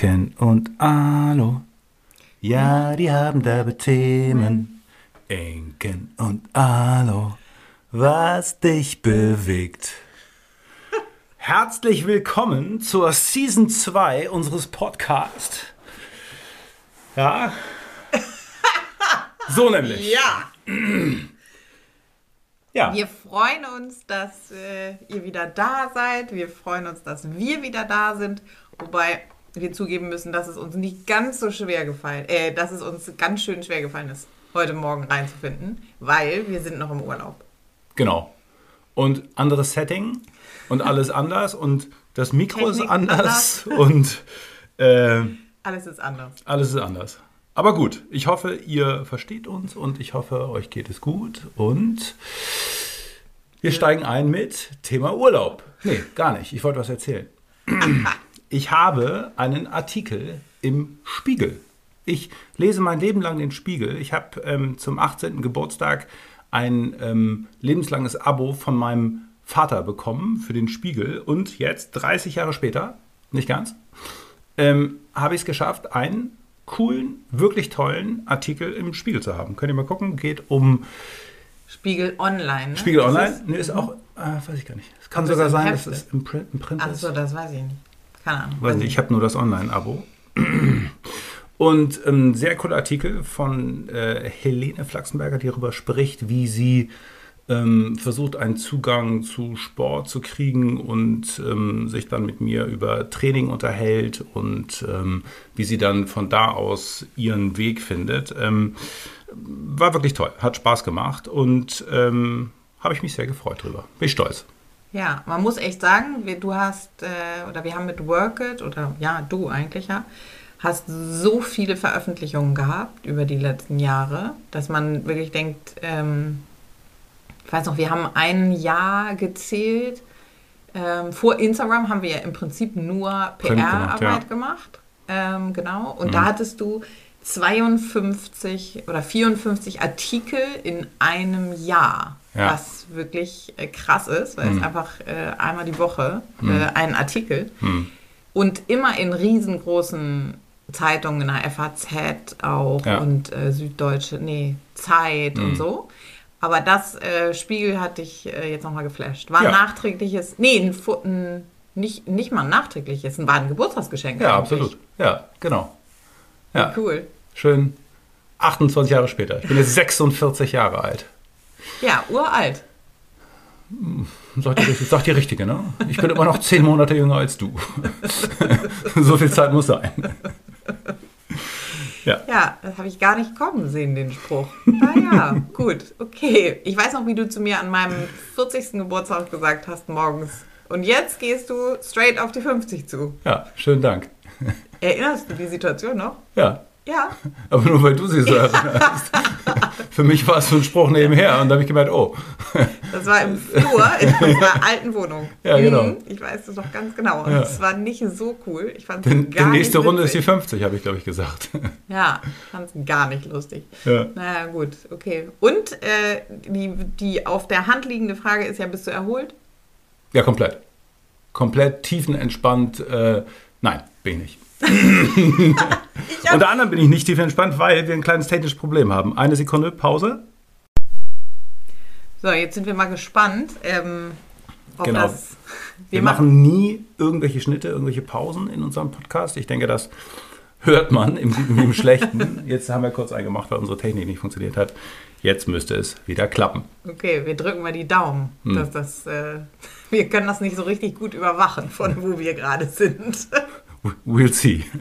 Enken und Alo. Ja, die haben dabei Themen. Enken und Alo. Was dich bewegt. Herzlich willkommen zur Season 2 unseres Podcasts. Ja. So nämlich. Ja, Ja. wir freuen uns, dass äh, ihr wieder da seid. Wir freuen uns, dass wir wieder da sind. Wobei wir zugeben müssen, dass es uns nicht ganz so schwer gefallen, äh, dass es uns ganz schön schwer gefallen ist, heute Morgen reinzufinden, weil wir sind noch im Urlaub. Genau. Und anderes Setting und alles anders und das Mikro ist Technik anders und äh, Alles ist anders. alles ist anders. Aber gut, ich hoffe, ihr versteht uns und ich hoffe, euch geht es gut und wir steigen ein mit Thema Urlaub. Nee, gar nicht. Ich wollte was erzählen. Ich habe einen Artikel im Spiegel. Ich lese mein Leben lang den Spiegel. Ich habe ähm, zum 18. Geburtstag ein ähm, lebenslanges Abo von meinem Vater bekommen für den Spiegel. Und jetzt, 30 Jahre später, nicht ganz, ähm, habe ich es geschafft, einen coolen, wirklich tollen Artikel im Spiegel zu haben. Könnt ihr mal gucken, geht um Spiegel Online. Ne? Spiegel Ist Online. es? Nee, ist auch, äh, weiß ich gar nicht. Es kann sogar ist sein, dass es im Print, im Print ist. Achso, das weiß ich nicht. Keine Ahnung. Weiß nicht, ich habe nur das Online-Abo. Und ein sehr cooler Artikel von äh, Helene Flachsenberger, die darüber spricht, wie sie ähm, versucht, einen Zugang zu Sport zu kriegen und ähm, sich dann mit mir über Training unterhält und ähm, wie sie dann von da aus ihren Weg findet. Ähm, war wirklich toll, hat Spaß gemacht und ähm, habe ich mich sehr gefreut drüber. Bin ich stolz. Ja, man muss echt sagen, wir, du hast, äh, oder wir haben mit Workit, oder ja, du eigentlich ja, hast so viele Veröffentlichungen gehabt über die letzten Jahre, dass man wirklich denkt, ähm, ich weiß noch, wir haben ein Jahr gezählt. Ähm, vor Instagram haben wir ja im Prinzip nur Print gemacht, PR-Arbeit ja. Mhm. gemacht. Ähm, genau. Und da hattest du 52 oder 54 Artikel in einem Jahr, Ja. was wirklich äh, krass ist, weil Mhm. es einfach äh, einmal die Woche äh, ein Artikel Hm. und immer in riesengroßen Zeitungen, in der FAZ auch Ja. und äh, Süddeutsche, nee, Zeit Mhm. und so. Aber das äh, Spiegel hat dich äh, jetzt nochmal geflasht. War Ja. ein nachträgliches, nee, ein, ein, nicht, nicht mal ein nachträgliches, ein war ein Geburtstagsgeschenk. Ja, eigentlich. absolut. Ja, genau. Ja. Cool. Schön 28 Jahre später. Ich bin jetzt 46 Jahre alt. Ja, uralt. Sagt die, sagt die Richtige, ne? Ich bin immer noch 10 Monate jünger als du. so viel Zeit muss sein. Ja. Ja, das habe ich gar nicht kommen sehen, den Spruch. Naja, gut, okay. Ich weiß noch, wie du zu mir an meinem 40. Geburtstag gesagt hast morgens. Und jetzt gehst du straight auf die 50 zu. Ja, schönen Dank. Erinnerst du die Situation noch? Ja, Ja. aber nur weil du sie so erinnerst. Für mich war es so ein Spruch nebenher und da habe ich gemerkt, oh, Das war im Flur in unserer alten Wohnung. Ja, genau. Mhm, Ich weiß das noch ganz genau. Und Ja. es war nicht so cool. Ich fand die, es die gar nächste Runde ist die witzig. 50, habe ich, glaube ich, gesagt. Ja, ich fand es gar nicht lustig. Ja. Naja, gut, okay. Und äh, die, die auf der Hand liegende Frage ist ja, bist du erholt? Ja, komplett. Komplett tiefenentspannt. Äh, nein, bin ich nicht. Unter anderem bin ich nicht tiefenentspannt, weil wir ein kleines technisches Problem haben. Eine Sekunde, Pause. So, jetzt sind wir mal gespannt, ähm, ob Genau. das... Wir machen nie irgendwelche Schnitte, irgendwelche Pausen in unserem Podcast. Ich denke, das hört man im Guten wie im Schlechten. Jetzt haben wir kurz eingemacht, weil unsere Technik nicht funktioniert hat. Jetzt müsste es wieder klappen. Okay, wir drücken mal die Daumen, Hm. dass das... Äh, wir können das nicht so richtig gut überwachen, von wo wir gerade sind. We'll see.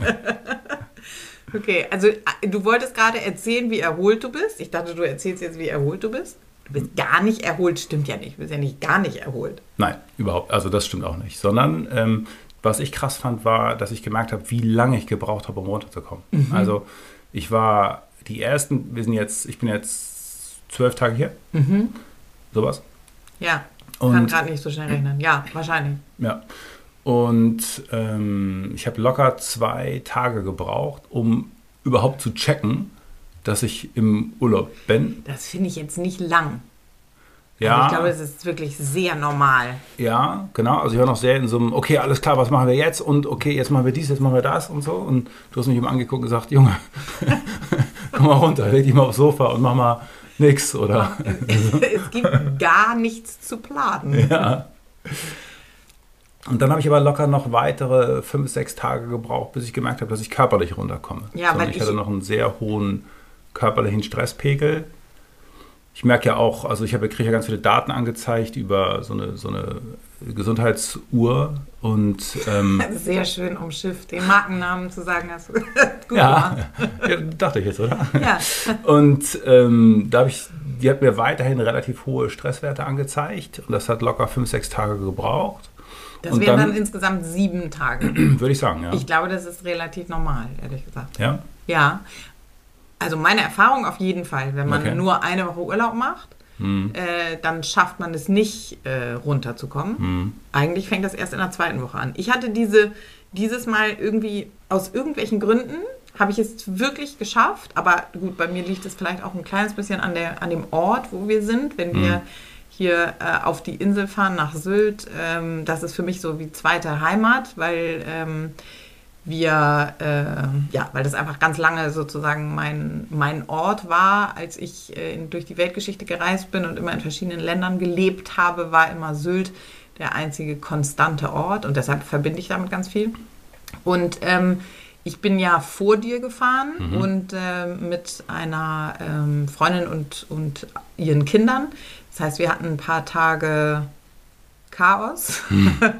Okay, also äh, du wolltest gerade erzählen, wie erholt du bist. Ich dachte, du erzählst jetzt, wie erholt du bist. Du bist gar nicht erholt, stimmt ja nicht. Du bist ja nicht gar nicht erholt. Nein, überhaupt. Also das stimmt auch nicht. Sondern ähm, was ich krass fand, war, dass ich gemerkt habe, wie lange ich gebraucht habe, um runterzukommen. Also ich war die ersten, wir sind jetzt, ich bin jetzt zwölf Tage hier. Sowas. Ja, Und- kann gerade nicht so schnell rechnen. Ja, wahrscheinlich. Ja. Und ähm, ich habe locker zwei Tage gebraucht, um überhaupt zu checken, dass ich im Urlaub bin. Das finde ich jetzt nicht lang. Ja. Also ich glaube, es ist wirklich sehr normal. Ja, genau. Also ich war noch sehr in so einem, okay, alles klar, was machen wir jetzt? Und okay, jetzt machen wir dies, jetzt machen wir das und so. Und du hast mich immer angeguckt und gesagt, Junge, komm mal runter, leg dich mal aufs Sofa und mach mal nix, oder? es gibt gar nichts zu planen. ja. Und dann habe ich aber locker noch weitere fünf, sechs Tage gebraucht, bis ich gemerkt habe, dass ich körperlich runterkomme. Ja, weil ich, ich- hatte noch einen sehr hohen körperlichen Stresspegel. Ich merke ja auch, also ich habe, kriege ja ganz viele Daten angezeigt über so eine, so eine Gesundheitsuhr und ähm, Sehr schön umschifft, den Markennamen zu sagen, hast du gut ja, gemacht. ja, dachte ich jetzt, oder? Ja. Und ähm, da habe ich, die hat mir weiterhin relativ hohe Stresswerte angezeigt und das hat locker fünf, sechs Tage gebraucht. Das Und wären dann- dann insgesamt sieben Tage. Würde ich sagen, ja. Ich glaube, das ist relativ normal, ehrlich gesagt. ja? Ja. Also meine Erfahrung auf jeden Fall, wenn man Okay. nur eine Woche Urlaub macht, Hm. äh, dann schafft man es nicht, äh, runterzukommen. Hm. Eigentlich fängt das erst in der zweiten Woche an. Ich hatte diese, dieses Mal irgendwie, aus irgendwelchen Gründen, habe ich es wirklich geschafft. Aber gut, bei mir liegt es vielleicht auch ein kleines bisschen an, der, an dem Ort, wo wir sind. Wenn wir hier äh, auf die Insel fahren, nach Sylt, ähm, das ist für mich so wie zweite Heimat, weil ähm, wir, äh, ja, weil das einfach ganz lange sozusagen mein, mein Ort war, als ich äh, durch die Weltgeschichte gereist bin und immer in verschiedenen Ländern gelebt habe, war immer Sylt der einzige konstante Ort und deshalb verbinde ich damit ganz viel. Und ähm, ich bin ja vor dir gefahren und ähm, mit einer ähm, Freundin und, und ihren Kindern. Das heißt, wir hatten ein paar Tage Chaos.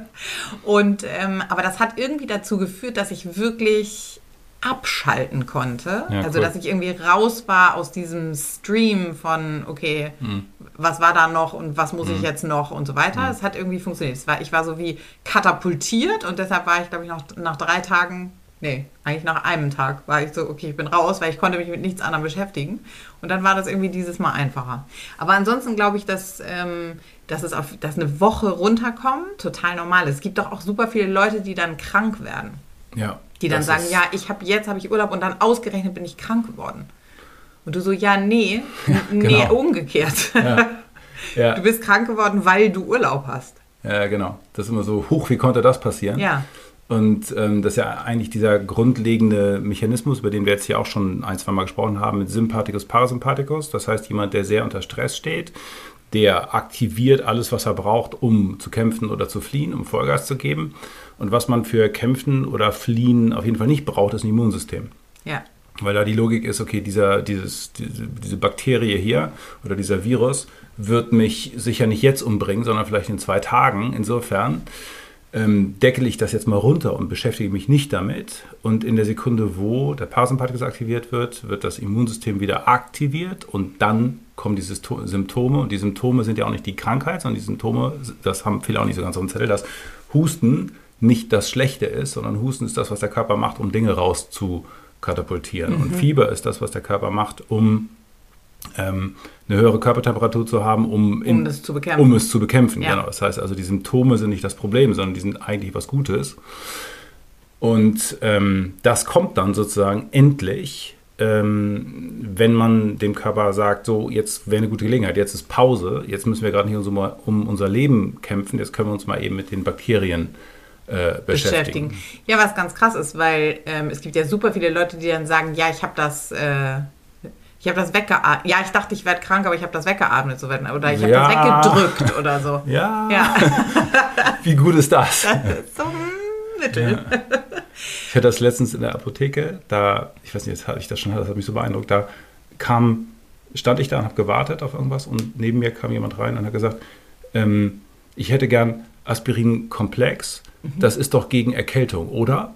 und ähm, aber das hat irgendwie dazu geführt, dass ich wirklich abschalten konnte. Ja, also cool. dass ich irgendwie raus war aus diesem Stream von, okay, Hm. was war da noch und was muss ich jetzt noch und so weiter. Es hat irgendwie funktioniert. War, ich war so wie katapultiert und deshalb war ich, glaube ich, noch nach drei Tagen, nee, eigentlich nach einem Tag war ich so, okay, ich bin raus, weil ich konnte mich mit nichts anderem beschäftigen. Und dann war das irgendwie dieses Mal einfacher. Aber ansonsten glaube ich, dass, ähm, dass es auf, dass eine Woche runterkommen total normal ist. Es gibt doch auch super viele Leute, die dann krank werden. Ja. Die dann sagen, ja, ich habe jetzt habe ich Urlaub und dann ausgerechnet bin ich krank geworden. Und du so, ja, nee, n- nee, genau. umgekehrt. Ja, Du bist krank geworden, weil du Urlaub hast. ja, genau. Das ist immer so, hoch, wie konnte das passieren? Ja. Und ähm, das ist ja eigentlich dieser grundlegende Mechanismus, über den wir jetzt hier auch schon ein, zwei Mal gesprochen haben, mit Sympathikus, Parasympathikus. Das heißt, jemand, der sehr unter Stress steht, der aktiviert alles, was er braucht, um zu kämpfen oder zu fliehen, um Vollgas zu geben. Und was man für Kämpfen oder Fliehen auf jeden Fall nicht braucht, ist ein Immunsystem. Ja. Weil da die Logik ist, okay, dieser, dieses, diese, diese Bakterie hier oder dieser Virus wird mich sicher nicht jetzt umbringen, sondern vielleicht in zwei Tagen. Insofern ähm, deckel ich das jetzt mal runter und beschäftige mich nicht damit. Und in der Sekunde, wo der Parasympathikus aktiviert wird, wird das Immunsystem wieder aktiviert und dann kommen diese Symptome. Und die Symptome sind ja auch nicht die Krankheit, sondern die Symptome, das haben viele auch nicht so ganz auf dem Zettel, dass Husten nicht das Schlechte ist, sondern Husten ist das, was der Körper macht, um Dinge rauszukatapultieren. Und Fieber ist das, was der Körper macht, um ähm, eine höhere Körpertemperatur zu haben, um, Um das zu bekämpfen. Um es zu bekämpfen, Ja. genau. Das heißt also, die Symptome sind nicht das Problem, sondern die sind eigentlich was Gutes. Und ähm, das kommt dann sozusagen endlich, ähm, wenn man dem Körper sagt, so, jetzt wäre eine gute Gelegenheit, jetzt ist Pause, jetzt müssen wir gerade nicht um, um unser Leben kämpfen, jetzt können wir uns mal eben mit den Bakterien äh, beschäftigen. beschäftigen. Ja, was ganz krass ist, weil ähm, es gibt ja super viele Leute, die dann sagen, ja, ich habe das, äh, ich habe das weggeatmet. Ja, ich dachte, ich werde krank, aber ich habe das weggeatmet. So, oder ich habe Ja. das weggedrückt oder so. Ja, Ja, wie gut ist das? so hm, mittel. Ich hatte das letztens in der Apotheke, da, ich weiß nicht, jetzt hatte ich das schon, das hat mich so beeindruckt, da kam, stand ich da und habe gewartet auf irgendwas und neben mir kam jemand rein und hat gesagt, ähm, ich hätte gern Aspirin-Komplex, das ist doch gegen Erkältung, oder?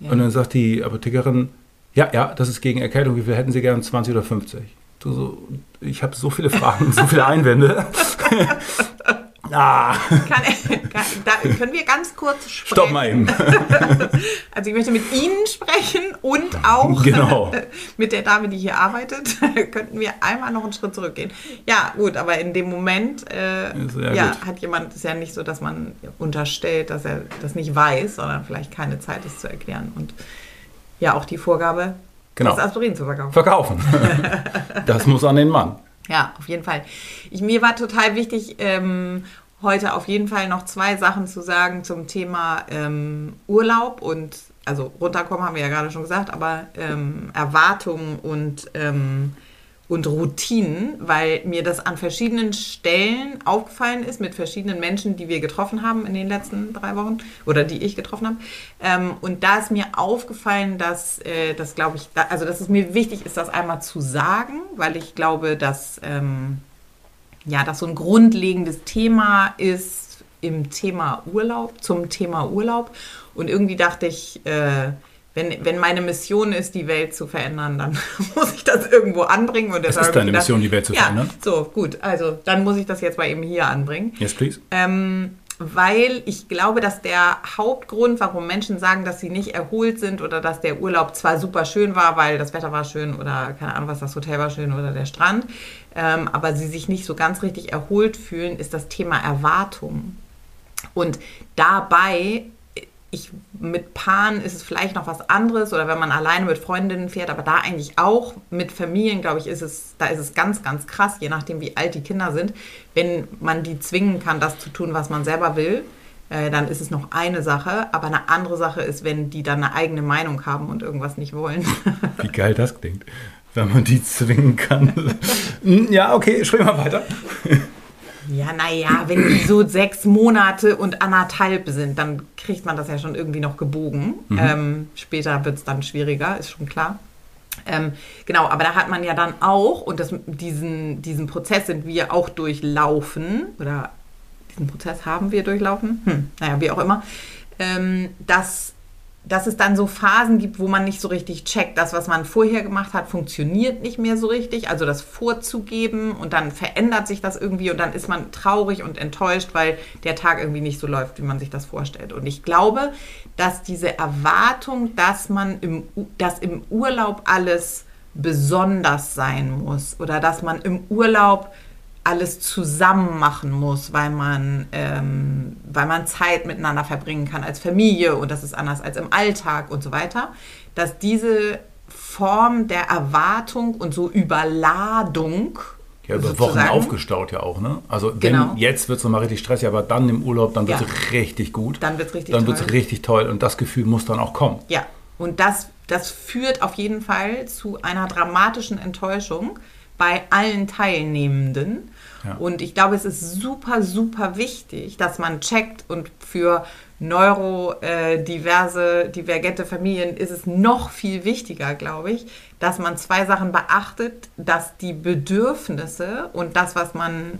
Ja. Und dann sagt die Apothekerin, ja, ja, das ist gegen Erkältung, wie viel hätten Sie gern, 20 oder 50? Du so, ich habe so viele Fragen, so viele Einwände. ah, Kann, kann, da können wir ganz kurz sprechen. stopp mal eben. Also ich möchte mit Ihnen sprechen und auch Genau. mit der Dame, die hier arbeitet. Könnten wir einmal noch einen Schritt zurückgehen. Ja, gut, aber in dem Moment äh, ja, hat jemand, ist ja nicht so, dass man unterstellt, dass er das nicht weiß, sondern vielleicht keine Zeit ist zu erklären. Und ja, auch die Vorgabe, Genau. das Aspirin zu verkaufen. Verkaufen. Das muss an den Mann. Ja, auf jeden Fall. Ich, mir war total wichtig, ähm, heute auf jeden Fall noch zwei Sachen zu sagen zum Thema ähm, Urlaub und, also runterkommen haben wir ja gerade schon gesagt, aber ähm, Erwartungen und ähm, und Routinen, weil mir das an verschiedenen Stellen aufgefallen ist mit verschiedenen Menschen, die wir getroffen haben in den letzten drei Wochen oder die ich getroffen habe. Ähm, und da ist mir aufgefallen, dass äh, das glaube ich, also dass es mir wichtig ist, das einmal zu sagen, weil ich glaube, dass ähm, ja, das so ein grundlegendes Thema ist im Thema Urlaub, zum Thema Urlaub. Und irgendwie dachte ich, äh, wenn, wenn meine Mission ist, die Welt zu verändern, dann muss ich das irgendwo anbringen. Und das ist deine gedacht, Mission, die Welt zu ja, verändern? So, gut. Also dann muss ich das jetzt mal eben hier anbringen. Yes, please. Ähm, weil ich glaube, dass der Hauptgrund, warum Menschen sagen, dass sie nicht erholt sind oder dass der Urlaub zwar super schön war, weil das Wetter war schön oder keine Ahnung was, das Hotel war schön oder der Strand, ähm, aber sie sich nicht so ganz richtig erholt fühlen, ist das Thema Erwartung. Und dabei ich, mit Paaren ist es vielleicht noch was anderes oder wenn man alleine mit Freundinnen fährt, aber da eigentlich auch mit Familien, glaube ich, ist es, da ist es ganz, ganz krass, je nachdem, wie alt die Kinder sind. Wenn man die zwingen kann, das zu tun, was man selber will, äh, dann ist es noch eine Sache. Aber eine andere Sache ist, wenn die dann eine eigene Meinung haben und irgendwas nicht wollen. wie geil das klingt, wenn man die zwingen kann. ja, okay, sprich mal weiter. Ja, naja, wenn die so sechs Monate und anderthalb sind, dann kriegt man das ja schon irgendwie noch gebogen. Mhm. Ähm, später wird es dann schwieriger, ist schon klar. Ähm, genau, aber da hat man ja dann auch, und das, diesen, diesen Prozess sind wir auch durchlaufen, oder diesen Prozess haben wir durchlaufen, hm, naja, wie auch immer, ähm, dass dass es dann so Phasen gibt, wo man nicht so richtig checkt, das, was man vorher gemacht hat, funktioniert nicht mehr so richtig. Also das vorzugeben und dann verändert sich das irgendwie und dann ist man traurig und enttäuscht, weil der Tag irgendwie nicht so läuft, wie man sich das vorstellt. Und ich glaube, dass diese Erwartung, dass man im, dass im Urlaub alles besonders sein muss oder dass man im Urlaub alles zusammen machen muss, weil man, ähm, weil man Zeit miteinander verbringen kann als Familie und das ist anders als im Alltag und so weiter, dass diese Form der Erwartung und so Überladung ja, über Wochen aufgestaut ja auch, ne? Also wenn, genau. jetzt wird es nochmal richtig stressig, aber dann im Urlaub, dann wird es ja. richtig gut. Dann wird es richtig. Dann wird es richtig toll und das Gefühl muss dann auch kommen. Ja, und das, das führt auf jeden Fall zu einer dramatischen Enttäuschung bei allen Teilnehmenden. Und ich glaube, es ist super, super wichtig, dass man checkt und für neurodiverse, äh, divergente Familien ist es noch viel wichtiger, glaube ich, dass man zwei Sachen beachtet, dass die Bedürfnisse und das, was man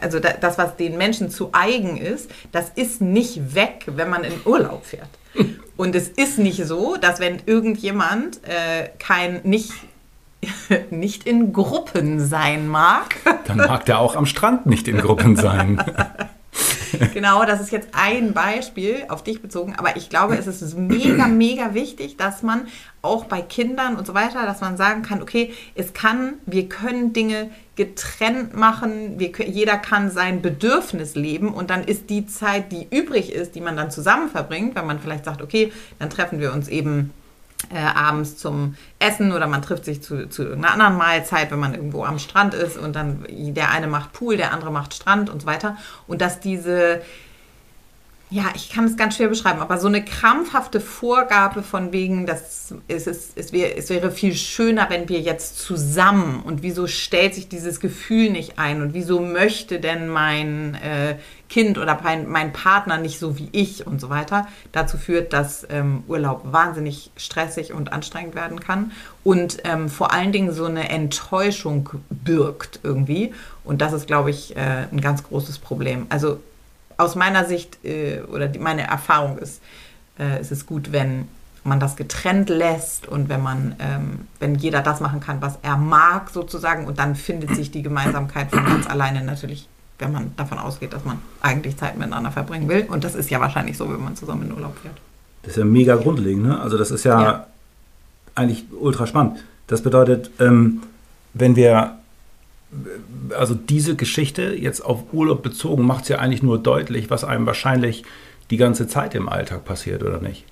also das, was den Menschen zu eigen ist, das ist nicht weg, wenn man in Urlaub fährt. Und es ist nicht so, dass wenn irgendjemand äh, kein nicht nicht in Gruppen sein mag. Dann mag der auch am Strand nicht in Gruppen sein. genau, das ist jetzt ein Beispiel auf dich bezogen, aber ich glaube, es ist mega, mega wichtig, dass man auch bei Kindern und so weiter, dass man sagen kann, okay, es kann, wir können Dinge getrennt machen, wir, jeder kann sein Bedürfnis leben und dann ist die Zeit, die übrig ist, die man dann zusammen verbringt, wenn man vielleicht sagt, okay, dann treffen wir uns eben äh, abends zum Essen oder man trifft sich zu, zu irgendeiner anderen Mahlzeit, wenn man irgendwo am Strand ist und dann der eine macht Pool, der andere macht Strand und so weiter. Und dass diese ja, ich kann es ganz schwer beschreiben, aber so eine krampfhafte Vorgabe von wegen, es, es, es, wär, es wäre viel schöner, wenn wir jetzt zusammen und wieso stellt sich dieses Gefühl nicht ein und wieso möchte denn mein äh, Kind oder mein, mein, Partner nicht so wie ich und so weiter, dazu führt, dass ähm, Urlaub wahnsinnig stressig und anstrengend werden kann und ähm, vor allen Dingen so eine Enttäuschung birgt irgendwie. Und das ist, glaube ich, äh, ein ganz großes Problem. Also aus meiner Sicht äh, oder die, meine Erfahrung ist, äh, ist es gut, wenn man das getrennt lässt und wenn man, ähm, wenn jeder das machen kann, was er mag sozusagen und dann findet sich die Gemeinsamkeit von ganz alleine natürlich, wenn man davon ausgeht, dass man eigentlich Zeit miteinander verbringen will. Und das ist ja wahrscheinlich so, wenn man zusammen in Urlaub fährt. Das ist ja mega grundlegend, ne? Also das ist ja, ja. eigentlich ultra spannend. Das bedeutet, ähm, wenn wir also diese Geschichte jetzt auf Urlaub bezogen macht es ja eigentlich nur deutlich, was einem wahrscheinlich die ganze Zeit im Alltag passiert, oder nicht?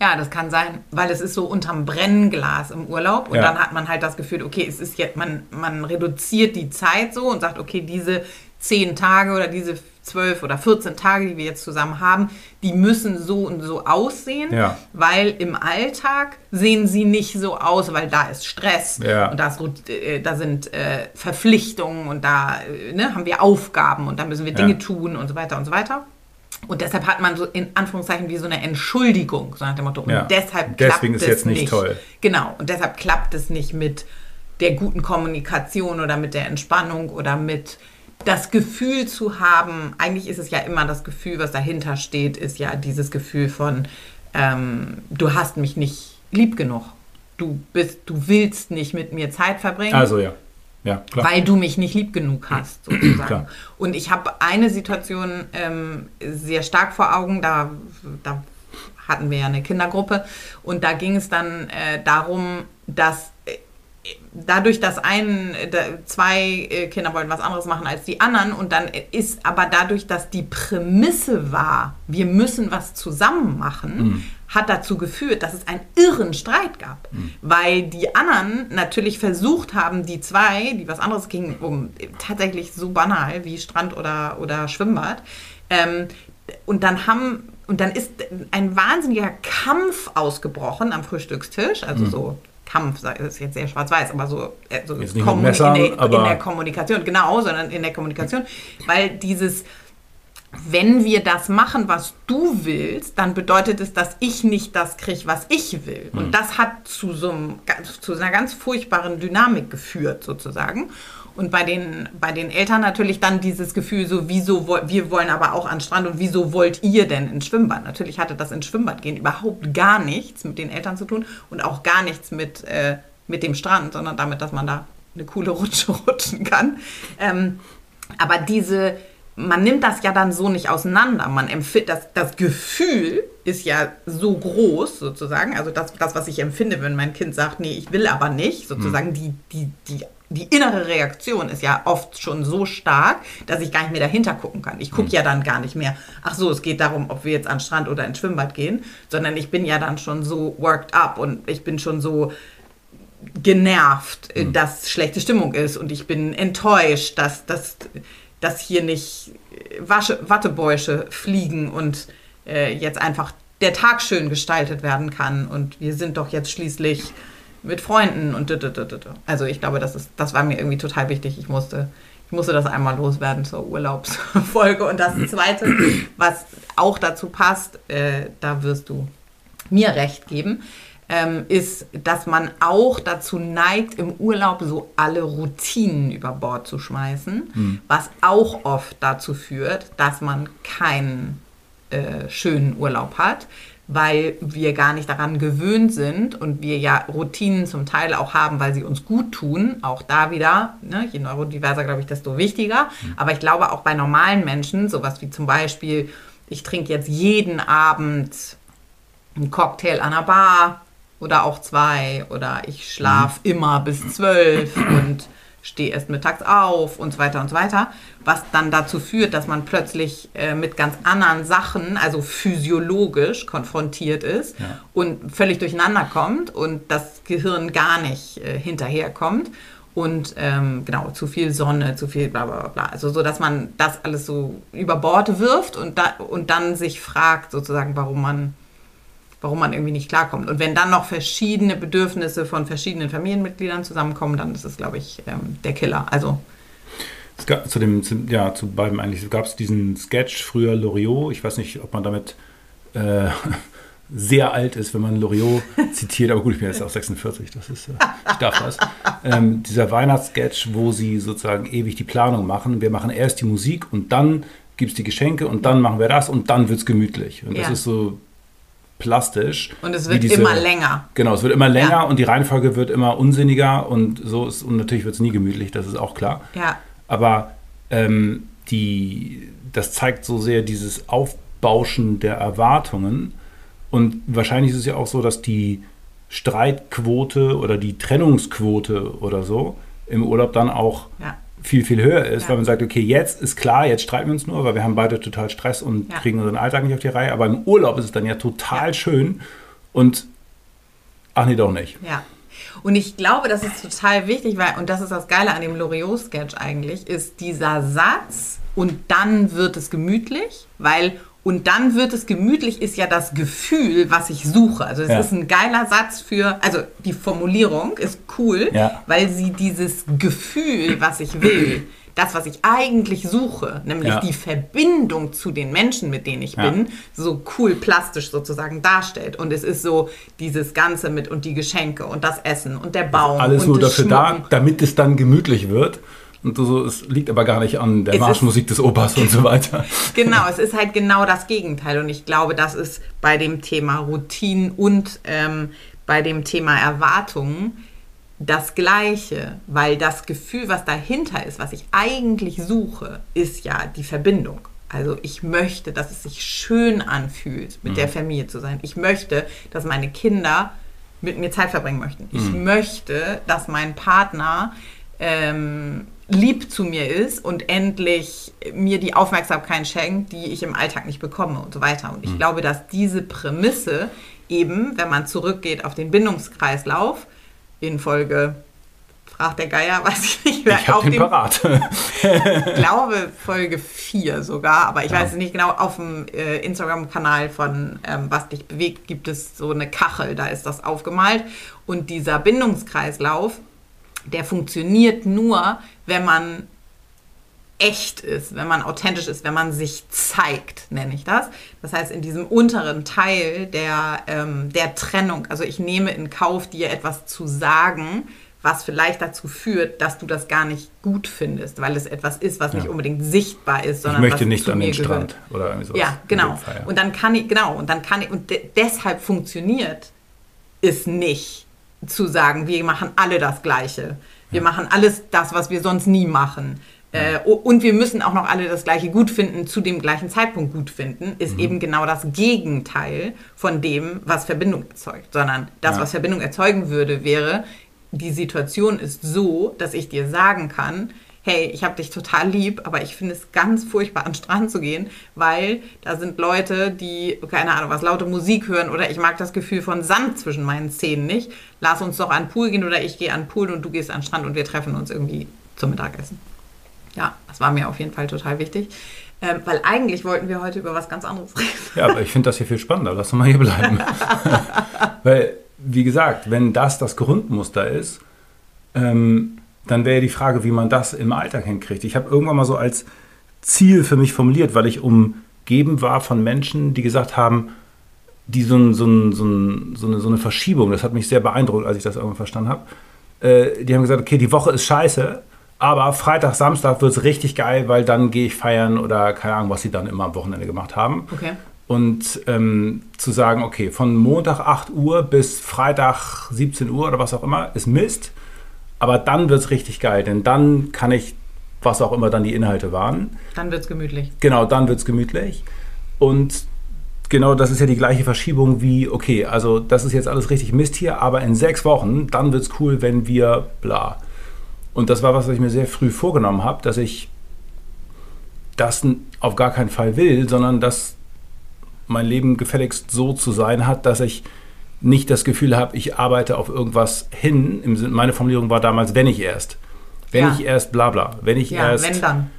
Ja, das kann sein, weil es ist so unterm Brennglas im Urlaub und Ja. dann hat man halt das Gefühl, okay, es ist jetzt, man, man reduziert die Zeit so und sagt, okay, diese zehn Tage oder diese zwölf oder 14 Tage, die wir jetzt zusammen haben, die müssen so und so aussehen, Ja. weil im Alltag sehen sie nicht so aus, weil da ist Stress Ja. und da, ist, äh, da sind äh, Verpflichtungen und da äh, ne, haben wir Aufgaben und da müssen wir Dinge Ja. tun und so weiter und so weiter. Und deshalb hat man so in Anführungszeichen wie so eine Entschuldigung, so nach dem Motto. Und deshalb Deswegen klappt ist es jetzt nicht toll. Genau. Und deshalb klappt es nicht mit der guten Kommunikation oder mit der Entspannung oder mit das Gefühl zu haben. Eigentlich ist es ja immer das Gefühl, was dahinter steht, ist ja dieses Gefühl von, ähm, du hast mich nicht lieb genug. Du bist, du willst nicht mit mir Zeit verbringen Also ja. Ja, klar. weil du mich nicht lieb genug hast, sozusagen. Klar. Und ich habe eine Situation ähm, sehr stark vor Augen, da, da hatten wir ja eine Kindergruppe und da ging es dann äh, darum, dass dadurch, dass ein, zwei äh, Kinder wollten was anderes machen als die anderen und dann ist aber dadurch, dass die Prämisse war, wir müssen was zusammen machen, hat dazu geführt, dass es einen irren Streit gab, weil die anderen natürlich versucht haben, die zwei, die was anderes ging, um tatsächlich so banal wie Strand oder, oder Schwimmbad, ähm, und dann haben und dann ist ein wahnsinniger Kampf ausgebrochen am Frühstückstisch, also so Kampf, das ist jetzt sehr schwarz-weiß, aber so, äh, so Messern, in, der, aber- in der Kommunikation, genau, sondern in der Kommunikation, weil dieses wenn wir das machen, was du willst, dann bedeutet es, dass ich nicht das kriege, was ich will. Hm. Und das hat zu so, einem, zu so einer ganz furchtbaren Dynamik geführt, sozusagen. Und bei den, bei den Eltern natürlich dann dieses Gefühl, so, wieso, wir wollen aber auch an Strand und wieso wollt ihr denn ins Schwimmbad? Natürlich hatte das ins Schwimmbad gehen überhaupt gar nichts mit den Eltern zu tun und auch gar nichts mit, äh, mit dem Strand, sondern damit, dass man da eine coole Rutsche rutschen kann. Ähm, aber diese, man nimmt das ja dann so nicht auseinander. Man empfindet, das, das Gefühl ist ja so groß sozusagen. Also das, das, was ich empfinde, wenn mein Kind sagt, nee, ich will aber nicht, sozusagen die, die, die, die innere Reaktion ist ja oft schon so stark, dass ich gar nicht mehr dahinter gucken kann. Ich gucke ja dann gar nicht mehr, ach so, es geht darum, ob wir jetzt an den Strand oder ins Schwimmbad gehen, sondern ich bin ja dann schon so worked up und ich bin schon so genervt, äh, dass schlechte Stimmung ist und ich bin enttäuscht, dass, dass, dass hier nicht Wasche, Wattebäusche fliegen und äh, jetzt einfach der Tag schön gestaltet werden kann und wir sind doch jetzt schließlich mit Freunden und also ich glaube, das ist das war mir irgendwie total wichtig. Ich musste ich musste das einmal loswerden zur Urlaubsfolge. Und das zweite, was auch dazu passt, äh, da wirst du mir recht geben, ähm, ist, dass man auch dazu neigt, im Urlaub so alle Routinen über Bord zu schmeißen, was auch oft dazu führt, dass man keinen äh, schönen Urlaub hat, weil wir gar nicht daran gewöhnt sind und wir ja Routinen zum Teil auch haben, weil sie uns gut tun. Auch da wieder, ne, je neurodiverser, glaube ich, desto wichtiger. Aber ich glaube auch bei normalen Menschen, sowas wie zum Beispiel, ich trinke jetzt jeden Abend einen Cocktail an der Bar oder auch zwei oder ich schlafe immer bis zwölf und stehe erst mittags auf und so weiter und so weiter, was dann dazu führt, dass man plötzlich äh, mit ganz anderen Sachen, also physiologisch konfrontiert ist Ja. und völlig durcheinander kommt und das Gehirn gar nicht äh, hinterherkommt und ähm, genau zu viel Sonne, zu viel bla bla bla. Also so, dass man das alles so über Bord wirft und, da, und dann sich fragt sozusagen, warum man warum man irgendwie nicht klarkommt. Und wenn dann noch verschiedene Bedürfnisse von verschiedenen Familienmitgliedern zusammenkommen, dann ist es, glaube ich, ähm, der Killer. Also Es gab zu dem, zu, ja, zu beidem eigentlich gab es diesen Sketch früher Loriot. Ich weiß nicht, ob man damit äh, sehr alt ist, wenn man Loriot zitiert, aber gut, ich bin jetzt auch 46, das ist, äh, ich darf das. Ähm, dieser Weihnachtssketch, wo sie sozusagen ewig die Planung machen. Wir machen erst die Musik und dann gibt es die Geschenke und dann machen wir das und dann wird es gemütlich. Und das Ja. ist so plastisch. und es wird diese- immer länger. Genau, es wird immer länger Ja. und die Reihenfolge wird immer unsinniger und so ist, und natürlich wird es nie gemütlich, das ist auch klar. Ja, Aber ähm, die, das zeigt so sehr dieses Aufbauschen der Erwartungen. Und wahrscheinlich ist es ja auch so, dass die Streitquote oder die Trennungsquote oder so im Urlaub dann auch ja, viel, viel höher ist, Ja. weil man sagt, okay, jetzt ist klar, jetzt streiten wir uns nur, weil wir haben beide total Stress und Ja. kriegen unseren Alltag nicht auf die Reihe. Aber im Urlaub ist es dann ja total Ja. schön Und ach nee, doch nicht. Ja. Und ich glaube, das ist total wichtig, weil, und das ist das Geile an dem Loriot-Sketch eigentlich, ist dieser Satz, und dann wird es gemütlich, weil und dann wird es gemütlich, ist ja das Gefühl, was ich suche. Also es Ja. ist ein geiler Satz für, also die Formulierung ist cool, Ja. weil sie dieses Gefühl, was ich will, das, was ich eigentlich suche, nämlich Ja. die Verbindung zu den Menschen, mit denen ich Ja. bin, so cool plastisch sozusagen darstellt. Und es ist so dieses Ganze mit und die Geschenke und das Essen und der Baum. Alles und nur das dafür da, Schmucken. damit es dann gemütlich wird. Und so, es liegt aber gar nicht an der Es Marschmusik des Opas und so weiter. Genau, es ist halt genau das Gegenteil. Und ich glaube, das ist bei dem Thema Routinen und ähm, bei dem Thema Erwartungen das Gleiche. Weil das Gefühl, was dahinter ist, was ich eigentlich suche, ist ja die Verbindung. Also ich möchte, dass es sich schön anfühlt, mit der Familie zu sein. Ich möchte, dass meine Kinder mit mir Zeit verbringen möchten. Ich möchte, dass mein Partner ähm, lieb zu mir ist und endlich mir die Aufmerksamkeit schenkt, die ich im Alltag nicht bekomme und so weiter. Und ich glaube, dass diese Prämisse eben, wenn man zurückgeht auf den Bindungskreislauf, in Folge, fragt der Geier, weiß ich nicht mehr, Ich auf den dem parat. ich glaube Folge 4 sogar, aber ich weiß es nicht genau, auf dem äh, Instagram-Kanal von ähm, Was dich bewegt gibt es so eine Kachel, da ist das aufgemalt. Und dieser Bindungskreislauf, der funktioniert nur, wenn man echt ist, wenn man authentisch ist, wenn man sich zeigt, nenne ich das. Das heißt, in diesem unteren Teil der, ähm, der Trennung, also ich nehme in Kauf, dir etwas zu sagen, was vielleicht dazu führt, dass du das gar nicht gut findest, weil es etwas ist, was nicht unbedingt sichtbar ist, Ich sondern möchte was nicht an den gehört. Strand oder irgendwie sowas. Ja, genau. Fall, ja. Und dann kann ich, genau, und dann kann ich, und de deshalb funktioniert es nicht zu sagen, wir machen alle das Gleiche. Wir machen alles das, was wir sonst nie machen. Äh, und wir müssen auch noch alle das Gleiche gut finden, zu dem gleichen Zeitpunkt gut finden, Mhm. ist eben genau das Gegenteil von dem, was Verbindung erzeugt. Sondern das, Ja. was Verbindung erzeugen würde, wäre, die Situation ist so, dass ich dir sagen kann, hey, ich habe dich total lieb, aber ich finde es ganz furchtbar, an den Strand zu gehen, weil da sind Leute, die, keine Ahnung, was laute Musik hören oder ich mag das Gefühl von Sand zwischen meinen Zähnen nicht. Lass uns doch an den Pool gehen oder ich gehe an den Pool und du gehst an den Strand und wir treffen uns irgendwie zum Mittagessen. Ja, das war mir auf jeden Fall total wichtig. Ähm, weil eigentlich wollten wir heute über was ganz anderes reden. Ja, aber ich finde das hier viel spannender. Lass uns mal hier bleiben. Weil, wie gesagt, wenn das das Grundmuster ist, ähm, dann wäre die Frage, wie man das im Alltag hinkriegt. Ich habe irgendwann mal so als Ziel für mich formuliert, weil ich umgeben war von Menschen, die gesagt haben, die so, ein, so, ein, so, ein, so, eine, so eine Verschiebung, das hat mich sehr beeindruckt, als ich das irgendwann verstanden habe. Äh, die haben gesagt, okay, die Woche ist scheiße, aber Freitag, Samstag wird es richtig geil, weil dann gehe ich feiern oder keine Ahnung, was sie dann immer am Wochenende gemacht haben. Okay. Und ähm, zu sagen, okay, von Montag 8 Uhr bis Freitag 17 Uhr oder was auch immer, ist Mist. Aber dann wird es richtig geil, denn dann kann ich, was auch immer dann die Inhalte waren, Dann wird's gemütlich. genau, dann wird es gemütlich. Und genau das ist ja die gleiche Verschiebung wie, okay, also das ist jetzt alles richtig Mist hier, aber in sechs Wochen, dann wird es cool, wenn wir bla. Und das war was, was ich mir sehr früh vorgenommen habe, dass ich das auf gar keinen Fall will, sondern dass mein Leben gefälligst so zu sein hat, dass ich nicht das Gefühl habe, ich arbeite auf irgendwas hin. Meine Formulierung war damals, wenn ich erst. Wenn Ja. ich erst bla bla. Wenn ich Ja, erst wenn dann.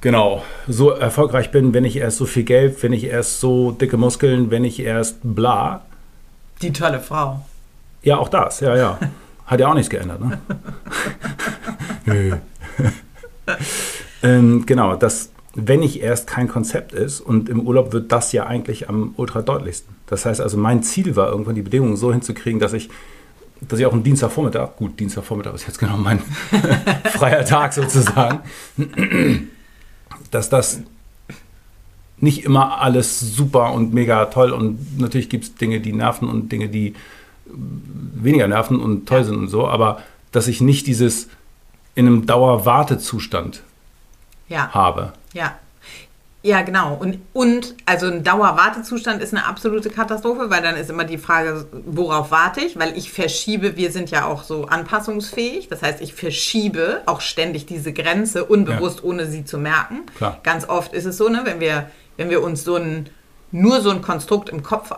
genau so erfolgreich bin, wenn ich erst so viel Geld, wenn ich erst so dicke Muskeln, wenn ich erst bla. Die tolle Frau. Ja, auch das, ja, ja. Hat ja auch nichts geändert, ne? Nö. ähm, genau, das, wenn ich erst kein Konzept ist und im Urlaub wird das ja eigentlich am ultra deutlichsten. Das heißt also, mein Ziel war irgendwann die Bedingungen so hinzukriegen, dass ich, dass ich auch einen Dienstagvormittag, gut, Dienstagvormittag ist jetzt genau mein freier Tag sozusagen, dass das nicht immer alles super und mega toll und natürlich gibt es Dinge, die nerven und Dinge, die weniger nerven und toll sind und so, aber dass ich nicht dieses in einem Dauerwartezustand Ja. habe. Ja. Ja, genau. Und, und also ein Dauerwartezustand ist eine absolute Katastrophe, weil dann ist immer die Frage, worauf warte ich? Weil ich verschiebe, wir sind ja auch so anpassungsfähig. Das heißt, ich verschiebe auch ständig diese Grenze unbewusst, ohne sie zu merken. Klar. Ganz oft ist es so, ne, wenn wir, wenn wir uns so ein, nur so ein Konstrukt im Kopf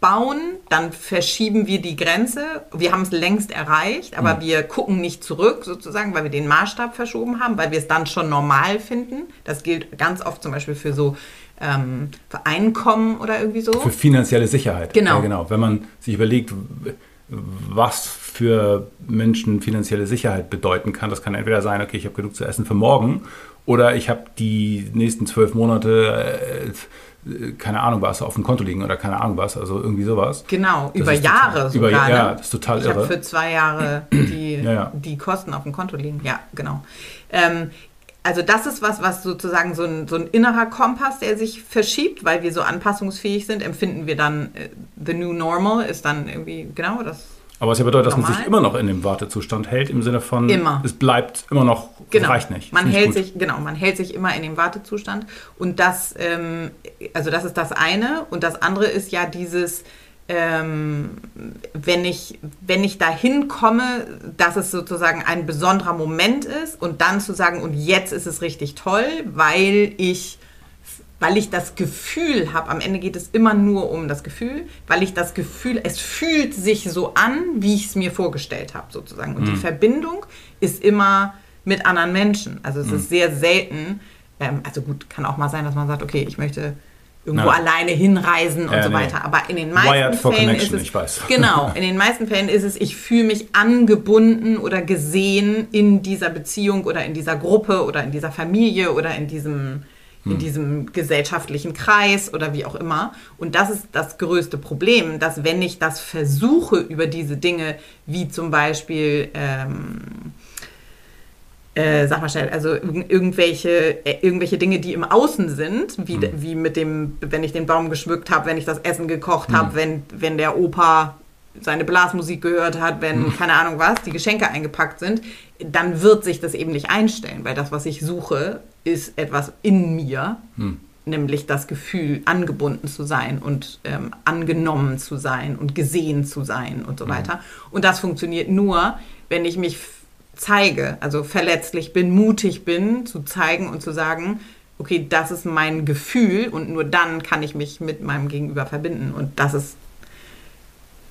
bauen, dann verschieben wir die Grenze. Wir haben es längst erreicht, aber Mhm. wir gucken nicht zurück sozusagen, weil wir den Maßstab verschoben haben, weil wir es dann schon normal finden. Das gilt ganz oft zum Beispiel für so ähm, für Einkommen oder irgendwie so. Für finanzielle Sicherheit. Genau. Ja, genau. Wenn man sich überlegt, was für Menschen finanzielle Sicherheit bedeuten kann, das kann entweder sein, okay, ich habe genug zu essen für morgen oder ich habe die nächsten zwölf Monate, äh, keine Ahnung was, auf dem Konto liegen oder keine Ahnung was, also irgendwie sowas. Genau, Das über ist total- Jahre über- sogar. ja, ne? das ist total ich habe irre. für zwei Jahre die, Ja, ja. die Kosten auf dem Konto liegen. Ja, genau. Ähm, also das ist was, was sozusagen so ein, so ein innerer Kompass, der sich verschiebt, weil wir so anpassungsfähig sind, empfinden wir dann, äh, the new normal ist dann irgendwie, genau das. Aber was ja bedeutet, dass man Normal. sich immer noch in dem Wartezustand hält, im Sinne von, Immer. es bleibt immer noch, Genau. es reicht nicht. Man nicht hält gut. sich, genau, man hält sich immer in dem Wartezustand. Und das, ähm, also das ist das eine. Und das andere ist ja dieses, ähm, wenn ich, wenn ich dahin komme, dass es sozusagen ein besonderer Moment ist und dann zu sagen, und jetzt ist es richtig toll, weil ich weil ich das Gefühl habe, am Ende geht es immer nur um das Gefühl, weil ich das Gefühl, es fühlt sich so an, wie ich es mir vorgestellt habe, sozusagen. Und die Verbindung ist immer mit anderen Menschen. Also es ist sehr selten, ähm, also gut, kann auch mal sein, dass man sagt, okay, ich möchte irgendwo Ja. alleine hinreisen und Ja, so nee. weiter. Aber in den meisten Wired Fällen ist es, ich weiß. genau, in den meisten Fällen ist es, ich fühle mich angebunden oder gesehen in dieser Beziehung oder in dieser Gruppe oder in dieser Familie oder in diesem, Hm. in diesem gesellschaftlichen Kreis oder wie auch immer. Und das ist das größte Problem, dass wenn ich das versuche über diese Dinge, wie zum Beispiel, ähm, äh, sag mal schnell, also irg- irgendwelche, äh, irgendwelche Dinge, die im Außen sind, wie, Hm. wie mit dem, wenn ich den Baum geschmückt habe, wenn ich das Essen gekocht Hm. habe, wenn, wenn der Opa seine Blasmusik gehört hat, wenn, Hm. keine Ahnung was, die Geschenke eingepackt sind, dann wird sich das eben nicht einstellen, weil das, was ich suche, ist etwas in mir, Hm. nämlich das Gefühl, angebunden zu sein und ähm, angenommen zu sein und gesehen zu sein und so weiter. Und das funktioniert nur, wenn ich mich zeige, also verletzlich bin, mutig bin, zu zeigen und zu sagen, okay, das ist mein Gefühl und nur dann kann ich mich mit meinem Gegenüber verbinden. Und das ist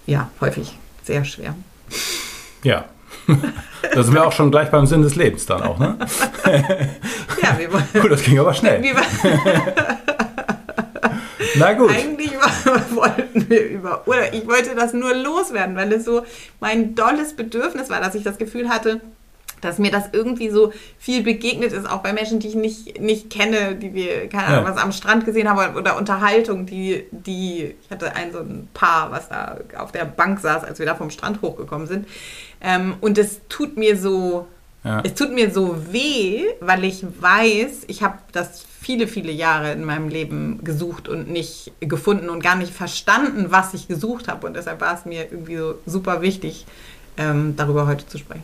ja häufig sehr schwer. Ja. Da sind wir auch schon gleich beim Sinn des Lebens dann auch, ne? Ja, wir wollen. Gut, das ging aber schnell. Na gut. Eigentlich wollten wir über, oder ich wollte das nur loswerden, weil es so mein dolles Bedürfnis war, dass ich das Gefühl hatte, dass mir das irgendwie so viel begegnet ist, auch bei Menschen, die ich nicht, nicht kenne, die wir, keine Ahnung, Ja. was am Strand gesehen haben oder Unterhaltung, die, die, ich hatte ein so ein Paar, was da auf der Bank saß, als wir da vom Strand hochgekommen sind. Ähm, und es tut mir so, Ja. es tut mir so weh, weil ich weiß, ich habe das viele, viele Jahre in meinem Leben gesucht und nicht gefunden und gar nicht verstanden, was ich gesucht habe. Und deshalb war es mir irgendwie so super wichtig, ähm, darüber heute zu sprechen.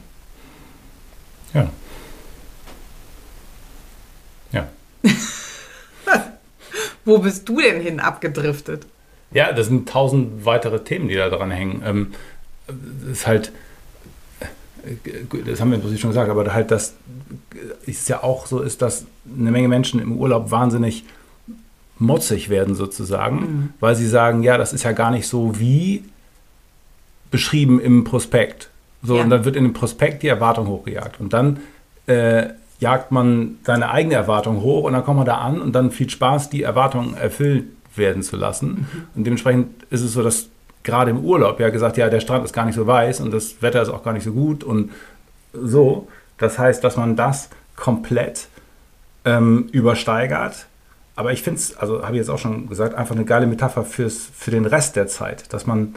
Ja. Ja. Wo bist du denn hin abgedriftet? Ja, das sind tausend weitere Themen, die da dran hängen. Ähm, das ist halt, äh, das haben wir im Prinzip schon gesagt, aber halt, dass es ja auch so ist, dass eine Menge Menschen im Urlaub wahnsinnig motzig werden sozusagen, weil sie sagen, ja, das ist ja gar nicht so wie beschrieben im Prospekt. So, Ja. und dann wird in dem Prospekt die Erwartung hochgejagt. Und dann äh, jagt man seine eigene Erwartung hoch und dann kommt man da an und dann viel Spaß, die Erwartung erfüllt werden zu lassen. Und dementsprechend ist es so, dass gerade im Urlaub ja gesagt, ja, der Strand ist gar nicht so weiß und das Wetter ist auch gar nicht so gut und so. Das heißt, dass man das komplett ähm, übersteigert. Aber ich finde es, also habe ich jetzt auch schon gesagt, einfach eine geile Metapher fürs, für den Rest der Zeit, dass man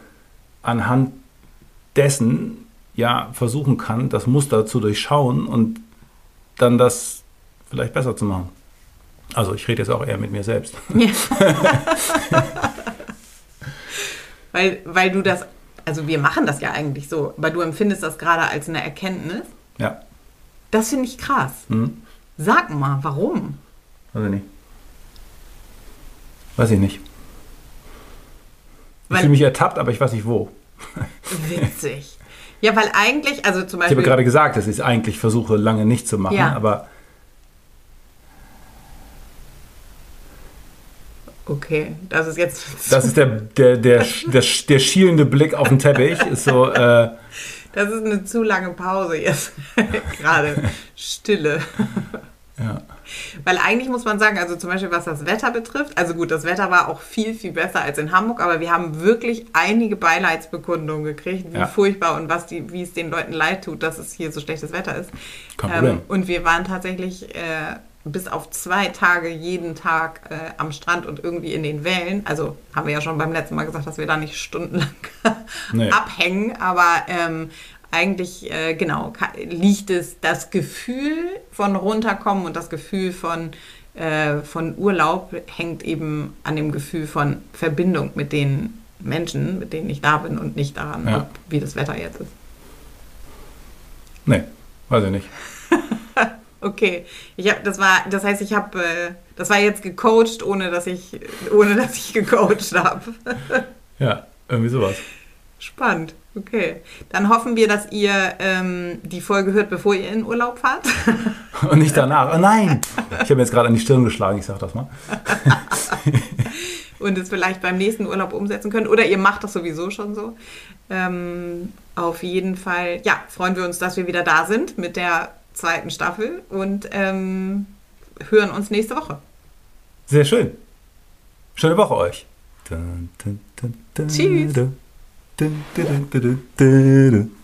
anhand dessen ja versuchen kann, das Muster zu durchschauen und dann das vielleicht besser zu machen. Also ich rede jetzt auch eher mit mir selbst. Ja. weil, weil du das, also wir machen das ja eigentlich so, aber du empfindest das gerade als eine Erkenntnis. Ja. Das finde ich krass. Hm? Sag mal, warum? Weiß ich nicht. Weiß ich nicht. Ich Weil- fühle mich ertappt, aber ich weiß nicht wo. Witzig. Ja, weil eigentlich, also zum Ich habe Beispiel. gerade gesagt, dass ich es eigentlich versuche, lange nicht zu machen, Ja. aber Okay, das ist jetzt. Das ist der, der, der, der, der schielende Blick auf den Teppich. Ist so, äh, Das ist eine zu lange Pause jetzt. Gerade Stille. Ja. Weil eigentlich muss man sagen, also zum Beispiel was das Wetter betrifft, also gut, das Wetter war auch viel, viel besser als in Hamburg, aber wir haben wirklich einige Beileidsbekundungen gekriegt, wie Ja. furchtbar und was die, wie es den Leuten leid tut, dass es hier so schlechtes Wetter ist. Kein Problem. und wir waren tatsächlich äh, bis auf zwei Tage jeden Tag äh, am Strand und irgendwie in den Wellen. Also haben wir ja schon beim letzten Mal gesagt, dass wir da nicht stundenlang Nee. abhängen, aber ähm, eigentlich, äh, genau, liegt es das Gefühl von runterkommen und das Gefühl von, äh, von Urlaub hängt eben an dem Gefühl von Verbindung mit den Menschen, mit denen ich da bin und nicht daran, Ja. ob, wie das Wetter jetzt ist. Nee, weiß ich nicht. Okay, ich hab, das war, das heißt, ich habe, äh, das war jetzt gecoacht, ohne dass ich, ohne dass ich gecoacht habe. Ja, irgendwie sowas. Spannend. Okay, dann hoffen wir, dass ihr ähm, die Folge hört, bevor ihr in Urlaub fahrt. Und nicht danach. Oh nein! Ich habe mir jetzt gerade an die Stirn geschlagen, ich sag das mal. und es vielleicht beim nächsten Urlaub umsetzen könnt. Oder ihr macht das sowieso schon so. Ähm, auf jeden Fall, ja, freuen wir uns, dass wir wieder da sind mit der zweiten Staffel und ähm, hören uns nächste Woche. Sehr schön. Schöne Woche euch. Dun, dun, dun, Tschüss. Dun, dun, dun.